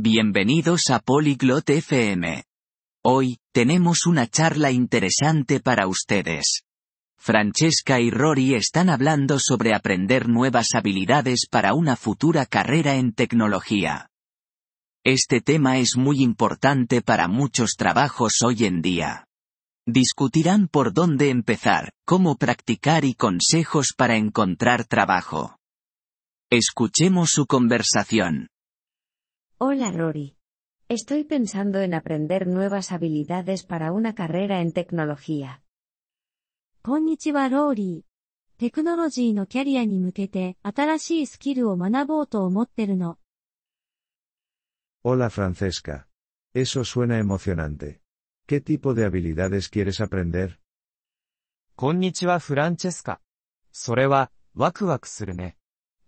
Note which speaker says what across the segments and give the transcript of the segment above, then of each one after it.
Speaker 1: Bienvenidos a Polyglot FM. Hoy, tenemos una charla interesante para ustedes. Francesca y Rory están hablando sobre aprender nuevas habilidades para una futura carrera en tecnología. Este tema es muy importante para muchos trabajos hoy en día. Discutirán por dónde empezar, cómo practicar y consejos para encontrar trabajo. Escuchemos su conversación.
Speaker 2: Hola Rory. Estoy pensando en aprender nuevas habilidades para una carrera en tecnología.
Speaker 3: こんにちはローリー。テクノロジーのキャリアに向けて新しいスキルを学ぼうと思ってるの。
Speaker 4: Hola Francesca. Eso suena emocionante. ¿Qué tipo de habilidades quieres aprender?
Speaker 5: こんにちはフランチェスカ。それは、ワクワクするね。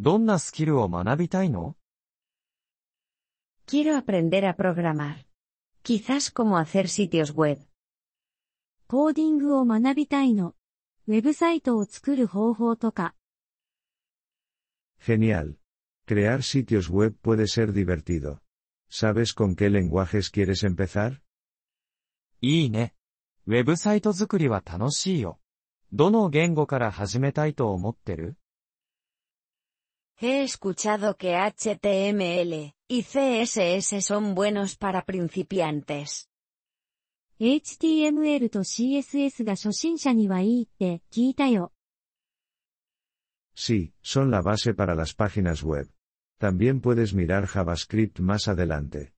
Speaker 5: どんなスキルを学びたいの
Speaker 2: Quiero aprender a programar. Quizás cómo hacer sitios web.
Speaker 3: コーディングを学びたいの。ウェブサイトを作る方法とか。
Speaker 4: Genial. Crear sitios web puede ser divertido. ¿Sabes con qué lenguajes quieres empezar?
Speaker 5: いいね。ウェブサイト作りは楽しいよ。どの言語から始めたいと思ってる
Speaker 2: He escuchado que HTML y CSS son buenos para principiantes.
Speaker 3: HTML と CSS が初心者にはいいって聞いたよ。
Speaker 4: Sí, son la base para las páginas web. También puedes mirar JavaScript más adelante.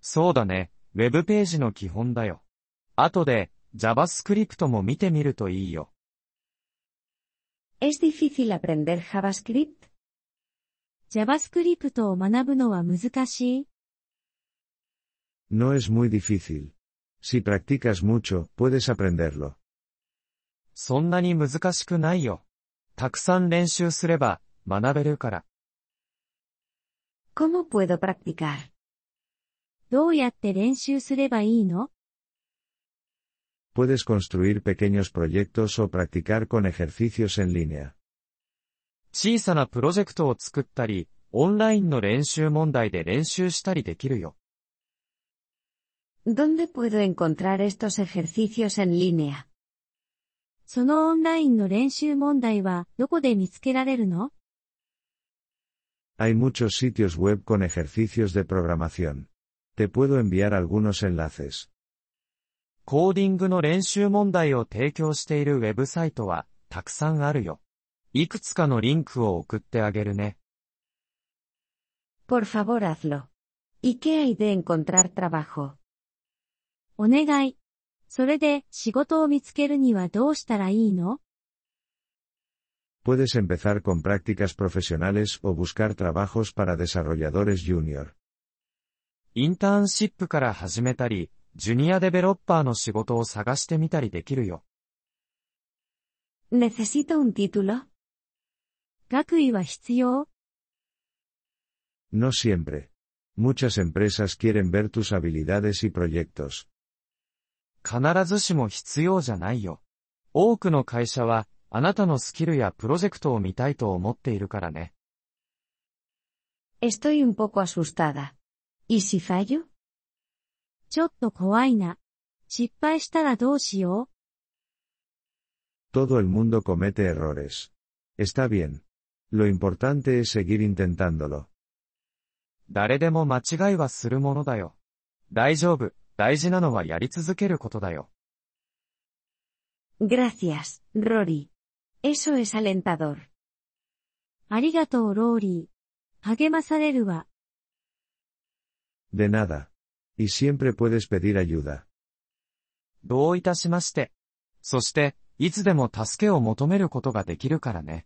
Speaker 5: そうだね。ウェブページの基本だよ。後で、JavaScript も見てみるといいよ。
Speaker 2: ¿Es difícil aprender JavaScript?
Speaker 3: JavaScript を学ぶのは難しい
Speaker 4: No es muy difícil. Si practicas mucho, puedes aprenderlo.
Speaker 5: そんなに難しくないよ。たくさん練習すれば、学べるから。
Speaker 2: ¿Cómo puedo practicar?
Speaker 3: どうやって練習すればいいの
Speaker 4: Puedes construir pequeños proyectos o practicar con ejercicios en línea.
Speaker 5: 小さなプロジェクトを作ったり、オンラインの練習問題で練習したりできるよ。
Speaker 2: ¿Dónde puedo encontrar estos ejercicios en línea?
Speaker 3: そのオンラインの練習問題はどこで見つけられるの
Speaker 4: Hay muchos sitios web con ejercicios de programación. Te puedo enviar algunos enlaces.
Speaker 5: コーディングの練習問題を提供しているウェブサイトは、たくさんあるよ。いくつかのリンクを送ってあげるね。
Speaker 2: Por favor hazlo. ¿Y qué hay de encontrar trabajo?
Speaker 3: お願い。それで仕事を見つけるにはどうしたらいいの
Speaker 4: Puedes empezar con prácticas profesionales o buscar trabajos para desarrolladores junior.
Speaker 5: インターンシップから始めたり、ジュニアデベロッパーの仕事を探してみたりできるよ。
Speaker 2: ¿Necesito un título?
Speaker 3: 学位は必要
Speaker 4: No siempre. Muchas empresas quieren ver tus habilidades y proyectos.
Speaker 5: 必ずしも必要じゃないよ。多くの会社は、あなたのスキルやプロジェクトを見たいと思っているからね。
Speaker 2: Estoy un poco asustada. ¿Y si fallo?
Speaker 3: ちょっと怖いな。失敗したらどうしよ
Speaker 4: Todo el mundo comete errores. Está bien. Lo importante es seguir intentándolo.
Speaker 5: 誰でも間違いはするものだよ。大丈夫。大事なのはやり続けることだよ。
Speaker 2: Gracias, Rory. Eso es alentador.
Speaker 3: う。ありがとうローリー。励まされるわ。
Speaker 4: De nada. Y siempre puedes pedir ayuda.
Speaker 5: どういたしまして。そして、いつでも助けを求めることができるからね。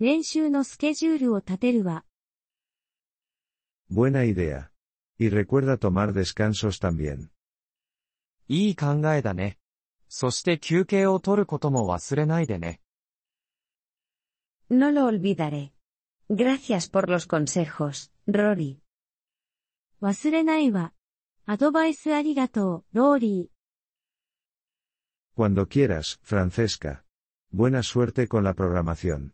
Speaker 3: 練習のスケジュールを立てるわ。
Speaker 4: Buena idea. Y recuerda tomar descansos también.
Speaker 5: いい考えだね。そして休憩を取ることも忘れないでね。
Speaker 2: No lo olvidaré. Gracias por los consejos, Rory.
Speaker 3: 忘れないわ。アドバイスありがとう、ローリー。
Speaker 4: Cuando quieras, Francesca. Buena suerte con la programación.